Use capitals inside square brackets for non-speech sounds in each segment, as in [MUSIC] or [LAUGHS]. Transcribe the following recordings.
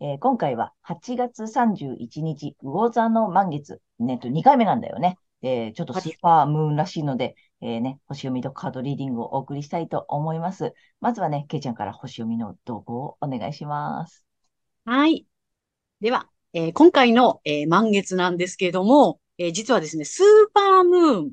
えー、今回は8月31日、魚座の満月。ね、と2回目なんだよね。えー、ちょっとスーパームーンらしいので、えー、ね、星読みとカードリーディングをお送りしたいと思います。まずはね、けいちゃんから星読みの動向をお願いします。はい。では、えー、今回の、えー、満月なんですけれども、えー、実はですね、スーパームーン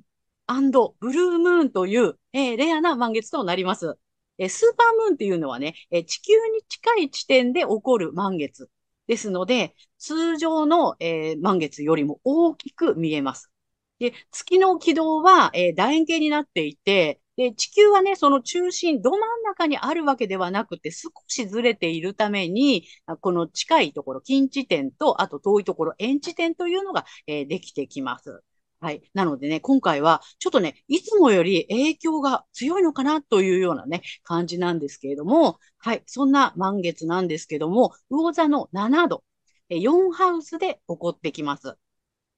ブルームーンという、えー、レアな満月となります。え、スーパームーンっていうのはね、え、地球に近い地点で起こる満月ですので、通常の、え満月よりも大きく見えます。で、月の軌道は、え、楕円形になっていて、で、地球はね、その中心、ど真ん中にあるわけではなくて、少しずれているために、この近いところ、近地点と、あと遠いところ、遠地点というのが、えー、できてきます。はい。なのでね、今回は、ちょっとね、いつもより影響が強いのかなというようなね、感じなんですけれども、はい。そんな満月なんですけども、魚座の7度、4ハウスで起こってきます。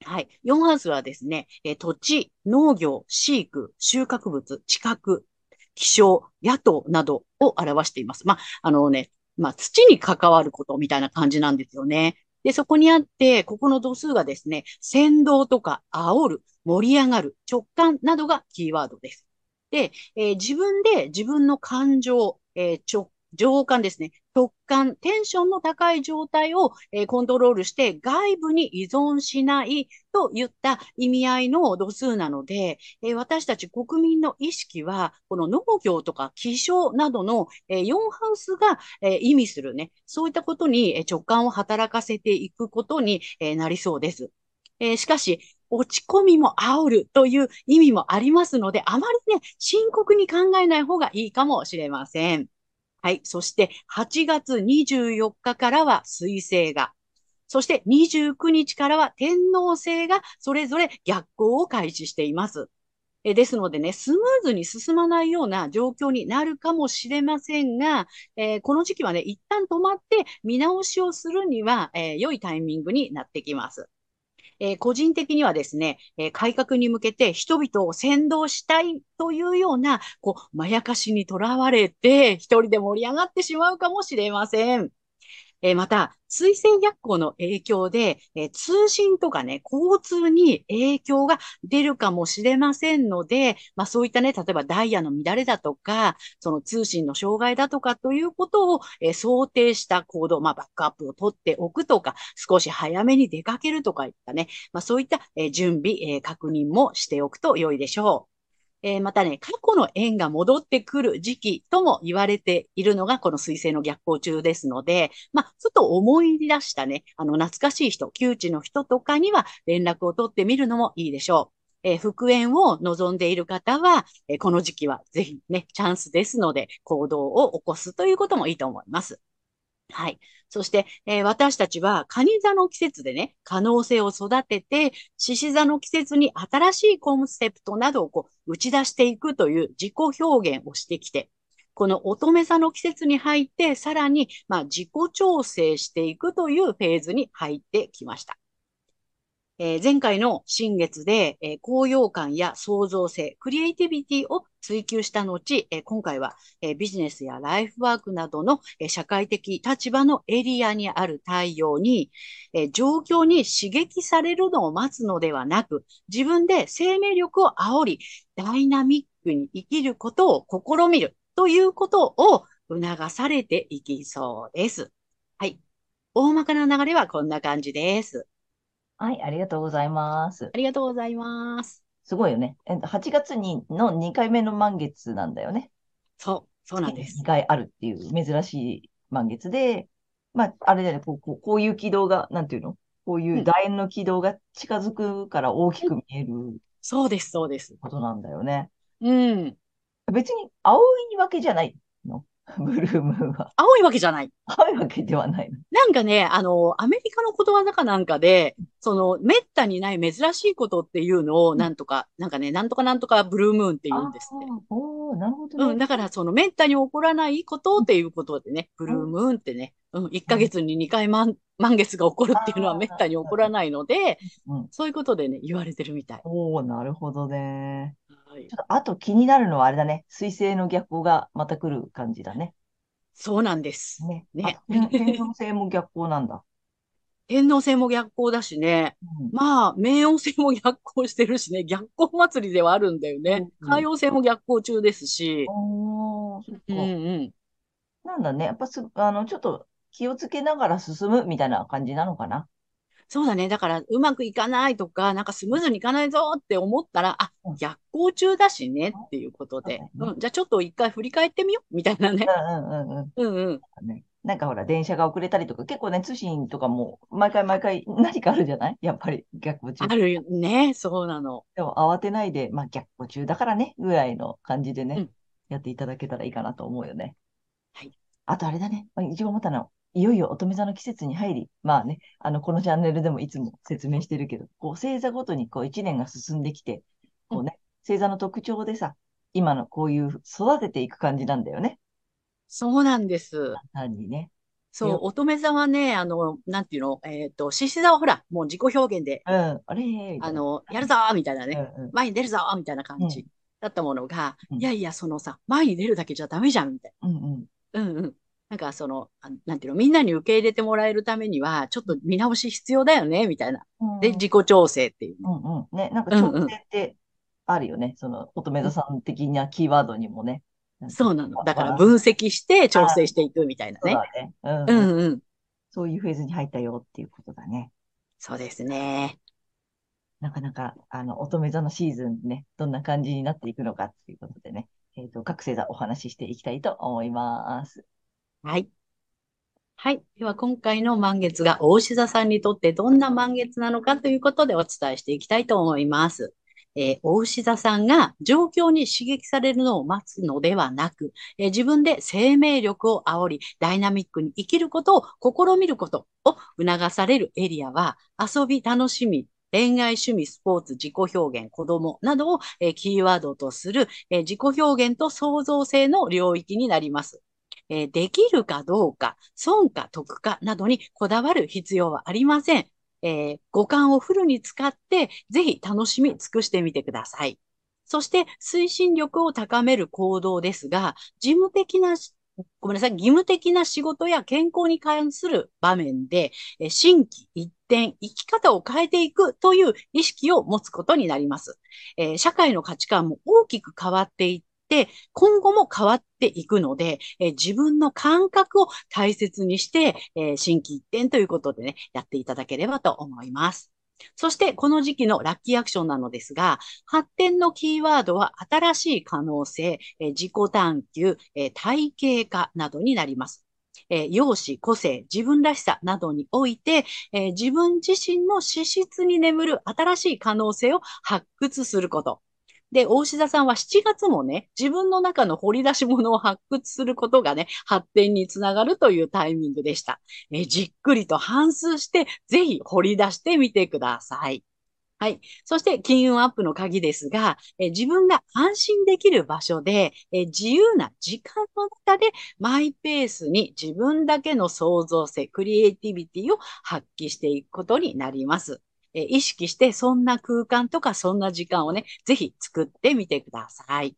はい。4ハウスはですね、え土地、農業、飼育、収穫物、地殻、気象、野党などを表しています。まあ、あのね、まあ、土に関わることみたいな感じなんですよね。で、そこにあって、ここの度数がですね、先導とか煽る、盛り上がる、直感などがキーワードです。で、えー、自分で自分の感情、えー、直情感ですね。直感、テンションの高い状態を、え、コントロールして外部に依存しないといった意味合いの度数なので、え、私たち国民の意識は、この農業とか気象などの、え、4ハウスが、え意味するね、そういったことに直感を働かせていくことに、えなりそうです。えしかし、落ち込みも煽るという意味もありますので、あまりね、深刻に考えない方がいいかもしれません。はい。そして8月24日からは水星が、そして29日からは天皇星がそれぞれ逆行を開始しています。ですのでね、スムーズに進まないような状況になるかもしれませんが、えー、この時期はね、一旦止まって見直しをするには、えー、良いタイミングになってきます。えー、個人的にはですね、えー、改革に向けて人々を先導したいというような、こう、まやかしにとらわれて、一人で盛り上がってしまうかもしれません。えまた、水星逆行の影響で、え通信とかね、交通に影響が出るかもしれませんので、まあそういったね、例えばダイヤの乱れだとか、その通信の障害だとかということを、え想定した行動、まあバックアップを取っておくとか、少し早めに出かけるとかいったね、まあそういった、え準備、え確認もしておくと良いでしょう。えー、またね、過去の縁が戻ってくる時期とも言われているのがこの水星の逆行中ですので、まあ、ちょっと思い出したね、あの、懐かしい人、窮地の人とかには連絡を取ってみるのもいいでしょう。えー、復縁を望んでいる方は、えー、この時期はぜひね、チャンスですので、行動を起こすということもいいと思います。はい。そして、えー、私たちは、カニ座の季節でね、可能性を育てて、獅子座の季節に新しいコンセプトなどをこう打ち出していくという自己表現をしてきて、この乙女座の季節に入って、さらに、まあ、自己調整していくというフェーズに入ってきました。えー、前回の新月で、えー、高揚感や創造性、クリエイティビティを追求した後、えー、今回は、えー、ビジネスやライフワークなどの、えー、社会的立場のエリアにある太陽に、え、状況に刺激されるのを待つのではなく、自分で生命力を煽り、ダイナミックに生きることを試みるということを促されていきそうです。はい。大まかな流れはこんな感じです。はい、ありがとうございます。ありがとうございます。すごいよね。え8月にの2回目の満月なんだよね。そう、そうなんです。2回あるっていう珍しい満月で、まあ、あれだよね、こうこうこういう軌道が、なんていうの？こういううん楕円の軌道が近づくから大きく見えるそうです、そうです。ことなんだよね。うん。別に青いわけじゃないの [LAUGHS] ブルームーンは。青いわけじゃない。青いわけではないの。なんかね、あの、アメリカのことわざかなんかで、その、めったにない珍しいことっていうのを、なんとか、なんかね、なんとかなんとかブルームーンって言うんですって。おー、なるほどね。うん、だからそのめったに起こらないことっていうことでね、ブルームーンってね、うん、1ヶ月に2回満、満月が起こるっていうのはめったに起こらないので、うん。そういうことでね、言われてるみたい。おー、なるほどね。はいちょっと、あと気になるのはあれだね。水星の逆行がまた来る感じだね。そうなんです。ね。ねあ天天王星も逆行なんだ。[LAUGHS] 天王星も逆行だしね、うんまあ、冥王星も逆行してるしね、逆行祭りではあるんだよね。うん海王星も逆行中ですし、おー、そっうんか。うん。なんだね。やっぱす、あの、ちょっと気をつけながら進むみたいな感じなのかな。そうだね。だから、うまくいかないとか、なんかスムーズにいかないぞって思ったら、あうん、逆行中だしねっていうことで、そうん、じゃあちょっと一回振り返ってみようみたいなね。うんうんうんうん。うん。なんかほら、電車が遅れたりとか、結構ね、通信とかも、毎回毎回何かあるじゃない？やっぱり逆行中あ。るよね。そうなの。でも慌てないで、まあ逆行中だからね、ぐらいの感じでね、うんやっていただけたらいいかなと思うよね。はい。あとあれだね、まあ、一番思ったのは、いよいよ乙女座の季節に入り、まあね、あの、このチャンネルでもいつも説明してるけど、こう、星座ごとにこう、一年が進んできて、こうね、星座の特徴でさ、今のこういう育てていく感じなんだよね。そうなんです。単にね。そう、乙女座はね、あの、なんていうの、えっと、獅子座はほら、もう自己表現で、うん、あれ？あの、やるぞーみたいなね、うんうん前に出るぞーみたいな感じうだったものが、うんいやいや、そのさ、前に出るだけじゃダメじゃん、みたいうんうん。な。うんうん。なんかその、あなんていうの、みんなに受け入れてもらえるためには、ちょっと見直し必要だよね、みたいな。うんで、自己調整っていうね。うんうん。ね、なんかうんうん調整ってあるよね。その、乙女座さん的なキーワードにもね。そうなの。だから分析して調整していくみたいなね。そうだね。うんううんんうん。そういうフェーズに入ったよっていうことだね。そうですね。なかなか、あの、乙女座のシーズンね、どんな感じになっていくのかっていうことでね、えっと、各星座お話ししていきたいと思います。はい。はい。では、今回の満月が大志座さんにとってどんな満月なのかということでお伝えしていきたいと思います。えー、大志座さんが状況に刺激されるのを待つのではなく、えー自分で生命力を煽り、ダイナミックに生きることを試みることを促されるエリアは、遊び、楽しみ、恋愛、趣味、スポーツ、自己表現、子供などを、えーキーワードとする、え自己表現と創造性の領域になります。えーできるかどうか、損か得かなどにこだわる必要はありません。えー五感をフルに使って、ぜひ楽しみ尽くしてみてください。そして、推進力を高める行動ですが、事務的な、ごめんなさい、義務的な仕事や健康に関する場面で、えー新規一転、生き方を変えていくという意識を持つことになります。えー社会の価値観も大きく変わっていって、今後も変わっていくので、えー自分の感覚を大切にして、えー新規一転ということでね、やっていただければと思います。そして、この時期のラッキーアクションなのですが、発展のキーワードは新しい可能性、え自己探求、え体系化などになります。えー容姿、個性、自分らしさなどにおいて、えー自分自身の資質に眠る新しい可能性を発掘すること。で、大志田さんは7月もね、自分の中の掘り出し物を発掘することがね、発展につながるというタイミングでした。えじっくりと反芻して、ぜひ掘り出してみてください。はい。そして、金運アップの鍵ですが、え自分が安心できる場所で、え自由な時間の中で、マイペースに自分だけの創造性、クリエイティビティを発揮していくことになります。えー意識して、そんな空間とか、そんな時間をね、ぜひ作ってみてください。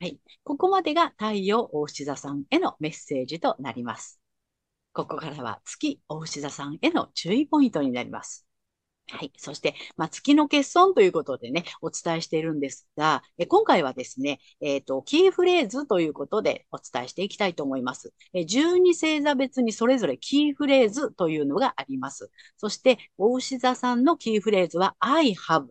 はい。ここまでが太陽大志座さんへのメッセージとなります。ここからは月大志座さんへの注意ポイントになります。はい。そして、まあ、月の欠損ということでね、お伝えしているんですが、え今回はですね、えっ、と、キーフレーズということでお伝えしていきたいと思います。え12星座別にそれぞれキーフレーズというのがあります。そして、大志座さんのキーフレーズは I have。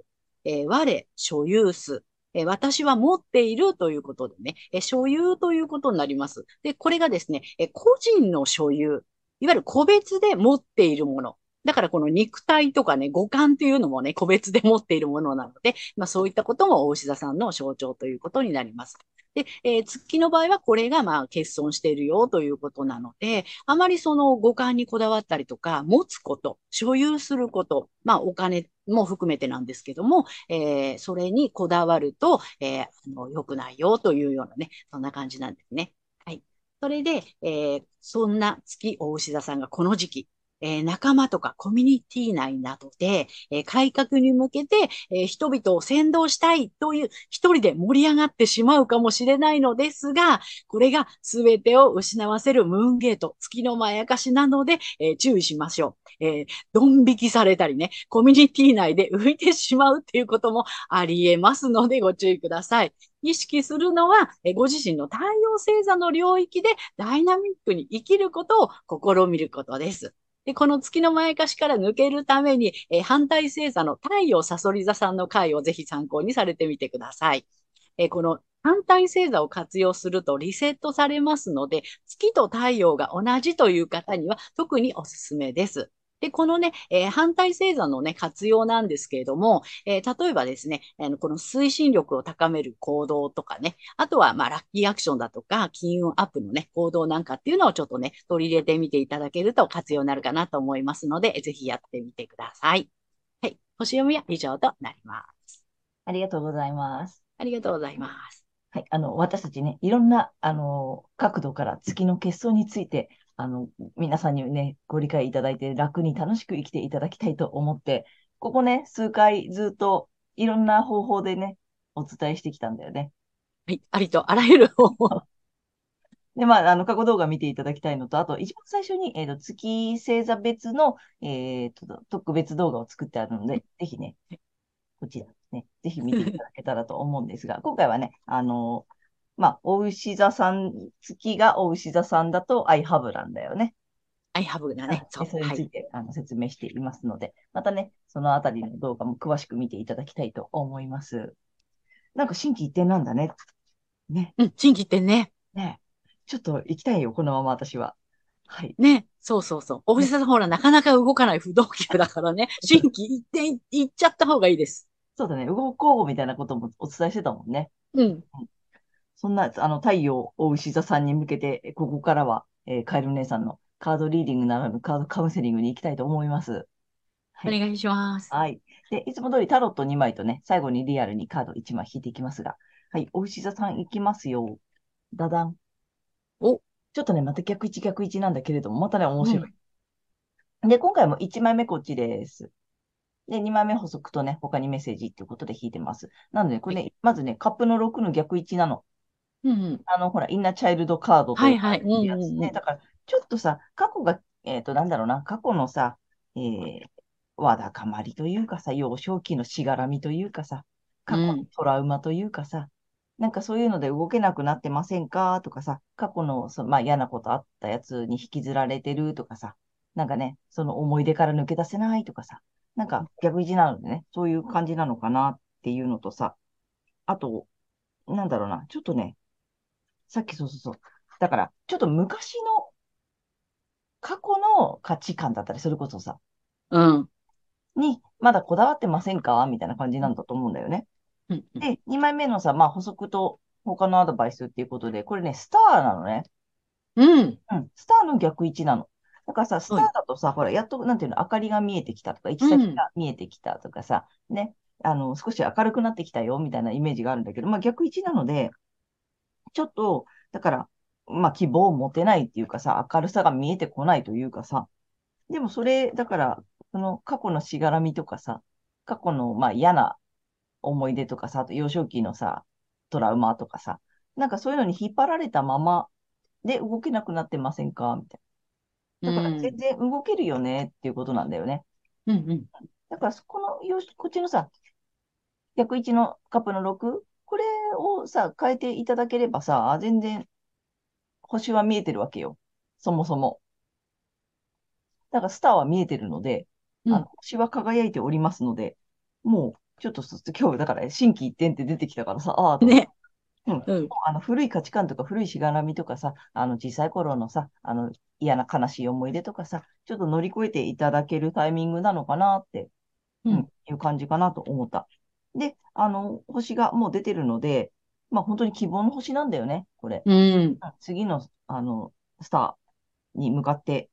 えー我、所有す。え私は持っているということでね、え所有ということになります。で、これがですね、え個人の所有。いわゆる個別で持っているもの。だからこの肉体とかね、五感っていうのもね、個別で持っているものなので、まあそういったことも大牛座さんの象徴ということになります。で、えー月の場合はこれがまあ欠損しているよということなので、あまりその五感にこだわったりとか、持つこと、所有すること、まあお金も含めてなんですけども、えーそれにこだわると、えーあの良くないよというようなね、そんな感じなんですね。はい。それで、えーそんな月大牛座さんがこの時期、えー仲間とかコミュニティ内などで、えー改革に向けて、えー人々を先導したいという一人で盛り上がってしまうかもしれないのですが、これが全てを失わせるムーンゲート、月のまやかしなので、え注意しましょう。えードン引きされたりね、コミュニティ内で浮いてしまうっていうこともあり得ますのでご注意ください。意識するのは、えご自身の太陽星座の領域でダイナミックに生きることを試みることです。で、この月のまやかしから抜けるために、えー反対星座の太陽さそり座さんの回をぜひ参考にされてみてください。えーこの反対星座を活用するとリセットされますので、月と太陽が同じという方には特におすすめです。で、このね、えー反対星座のね、活用なんですけれども、えー例えばですね、あのこの推進力を高める行動とかね、あとは、まあ、ラッキーアクションだとか、金運アップのね、行動なんかっていうのをちょっとね、取り入れてみていただけると活用になるかなと思いますので、ぜひやってみてください。はい。星読みは以上となります。ありがとうございます。ありがとうございます。はい。あの、私たちね、いろんな、あの、角度から月の欠損について、あの、皆さんにね、ご理解いただいて楽に楽しく生きていただきたいと思って、ここね、数回ずっといろんな方法でね、お伝えしてきたんだよね。はい。ありとあらゆる方法。[LAUGHS] で、まあ、あの、過去動画見ていただきたいのと、あと、一番最初に、えっと、月星座別の、えっと、特別動画を作ってあるので、ぜひね、こちらね、ぜひ見ていただけたらと思うんですが、今回はね、あの、まあ、お牛座さん、月がお牛座さんだと、アイハブなんだよね。アイハブだね。そう。でそれはい。について、あの説明していますので、またね、そのあたりの動画も詳しく見ていただきたいと思います。なんか心機一転なんだね。ね、うん。新規ってね。ね。ちょっと行きたいよ、このまま私は。はい。ね。そうそうそう。お藤さんほら、なかなか動かない不動級だからね。[LAUGHS] 新規一点いっちゃった方がいいです。そうだね、動こうみたいなこともお伝えしてたもんね。うん。そんな、あの、太陽、お牛座さんに向けて、ここからは、えーカエル姉さんのカードリーディングならぬカードカウンセリングに行きたいと思います。はい。お願いします。はい。で、いつも通りタロット2枚とね、最後にリアルにカード1枚引いていきますが、はい、お牛座さん行きますよ。ダダン。おちょっとね、また逆位置逆位置なんだけれども、またね、面白い。で、今回も1枚目こっちです。で、2枚目補足とね、他にメッセージっていうことで引いてます。なので、これね、まずね、カップの6の逆位置なの。うんうん。あの、ほら、インナーチャイルドカードとはいはいいうやつね。うんうんうんだから、ちょっとさ、過去が、えっと、なんだろうな、過去のさ、えー、わだかまりというかさ、幼少期のしがらみというかさ、過去のトラウマというかさ、なんかそういうので動けなくなってませんかとかさ、過去のそ、まあ、嫌なことあったやつに引きずられてるとかさ、なんかね、その思い出から抜け出せないとかさ、なんか逆位置なのでね、そういう感じなのかなっていうのとさ、あと、なんだろうな、ちょっとね、さっきそうそうそう。だから、ちょっと昔の、過去の価値観だったり、それこそさ、うん。に、まだこだわってませんか？みたいな感じなんだと思うんだよね。うんうんで、2枚目のさ、まあ補足と他のアドバイスっていうことで、これね、スターなのね。うん。うん、スターの逆位置なの。だからさ、スターだとさ、ほら、やっと、なんていうの、明かりが見えてきたとか、行き先が見えてきたとかさ、ね、あの、少し明るくなってきたよ、みたいなイメージがあるんだけど、まあ逆位置なので、ちょっと、だから、まあ希望を持てないっていうかさ、明るさが見えてこないというかさ、でもそれ、だから、その過去のしがらみとかさ、過去の、まあ嫌な思い出とかさ、あと幼少期のさ、トラウマとかさ、なんかそういうのに引っ張られたままで動けなくなってませんか？みたいな。だから全然動けるよねっていうことなんだよね。うんうん。だからそこのよし、こっちのさ、逆位置のカップの6、これをさ、変えていただければさ、全然星は見えてるわけよ。そもそも。だからスターは見えてるので、うんあの星は輝いておりますので、もうちょっとそ今日だから心機一転って出てきたからさ、ああ、とね。うん。うん。あの古い価値観とか古いしがらみとかさ、あの小さい頃のさ、あの嫌な悲しい思い出とかさ、ちょっと乗り越えていただけるタイミングなのかなって、うん、うん。いう感じかなと思った。で、あの、星がもう出てるので、まあ本当に希望の星なんだよね、これ。うん。次の、あの、スターに向かって、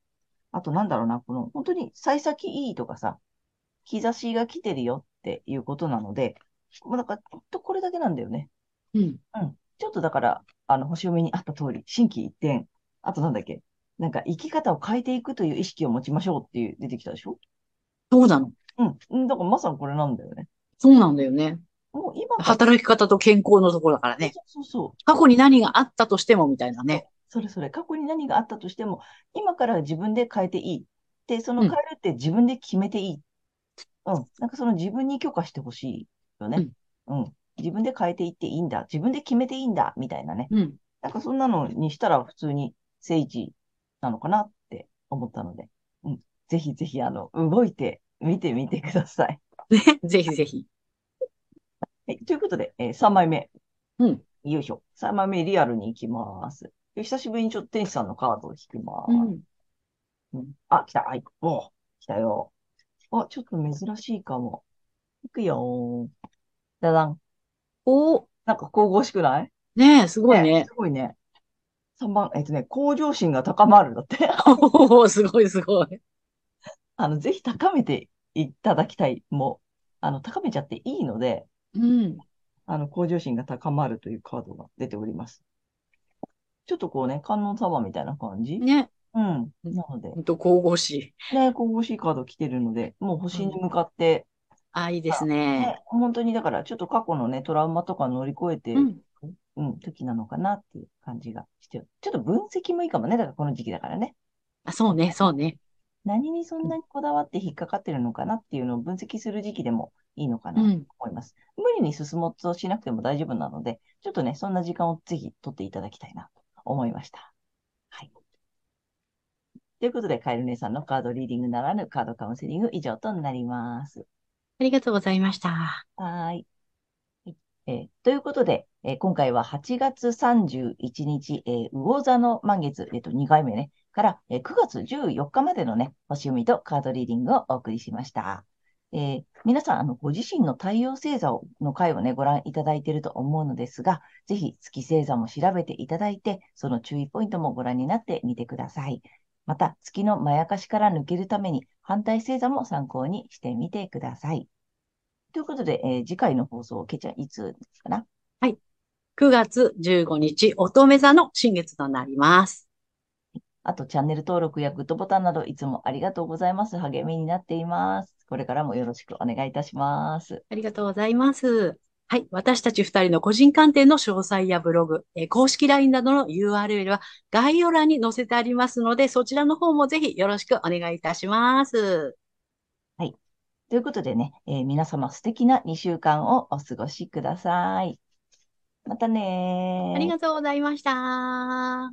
あとなんだろうな、この、本当に幸先いいとかさ、兆しが来てるよっていうことなので、もうなんか、ほんとこれだけなんだよね。うん。うん。ちょっとだから、あの、星読みにあった通り、心機一転。あとなんだっけなんか生き方を変えていくという意識を持ちましょうっていう出てきたでしょ？そうなの。うん。うんだからまさにこれなんだよね。そうなんだよね。もう今働き方と健康のところだからね。そうそう。過去に何があったとしてもみたいなね。それそれ、過去に何があったとしても、今から自分で変えていい。で、そのうん変えるって自分で決めていい。うん。なんかその自分に許可してほしいよね。うん。自分で変えていっていいんだ。自分で決めていいんだ。みたいなね。うん。なんかそんなのにしたら普通に聖地なのかなって思ったので、うん。ぜひぜひ、あの、動いて見てみてください。ね。ぜひぜひ。はい。ということで、えー3枚目。うん。よいしょ。3枚目リアルに行きます。で久しぶりにちょっと天使さんのカードを引きます。うん。うんあ、来た。はい。おう来たよ。あ、ちょっと珍しいかも。いくよー。だだん。おなんか神々しくない？ねえ、すごいね。すごいね。3番、えっとね、向上心が高まるだって。[LAUGHS] おー、すごいすごい。あの、ぜひ高めていただきたい。もう、あの、高めちゃっていいので、うん。あの、向上心が高まるというカードが出ております。ちょっとこうね、観音様みたいな感じ？ね。うん。なので、ほんと神々しい。ね、神々しいカード来てるので、もう星に向かって、あ、いいですね。ね、本当にだから、ちょっと過去のね、トラウマとか乗り越えて、うん。うん、時なのかなっていう感じがして、ちょっと分析もいいかもね。だからこの時期だからね。あ、そうね、そうね。何にそんなにこだわって引っかかってるのかなっていうのを分析する時期でもいいのかなとうん。思います。無理に進もうとしなくても大丈夫なので、ちょっとね、そんな時間をぜひ取っていただきたいなと思いました。はい。ということで、カエル姉さんのカードリーディングならぬカードカウンセリング以上となります。ありがとうございました。はーい。はいえーということで、えー今回は8月31日、えー魚座の満月、えっと、2回目ね、から、えー9月14日までのね、星読みとカードリーディングをお送りしました。えー皆さん、あの、ご自身の太陽星座の回をね、ご覧いただいていると思うのですが、ぜひ月星座も調べていただいて、その注意ポイントもご覧になってみてください。また、月のまやかしから抜けるために、反対星座も参考にしてみてください。ということで、えー次回の放送、けちゃん、いつかな？9月15日、乙女座の新月となります。あと、チャンネル登録やグッドボタンなど、いつもありがとうございます。励みになっています。これからもよろしくお願いいたします。ありがとうございます。はい。私たち二人の個人鑑定の詳細やブログ、えー公式 LINE などの URL は概要欄に載せてありますので、そちらの方もぜひよろしくお願いいたします。ということでね、えー皆様素敵な2週間をお過ごしください。またね。ありがとうございました。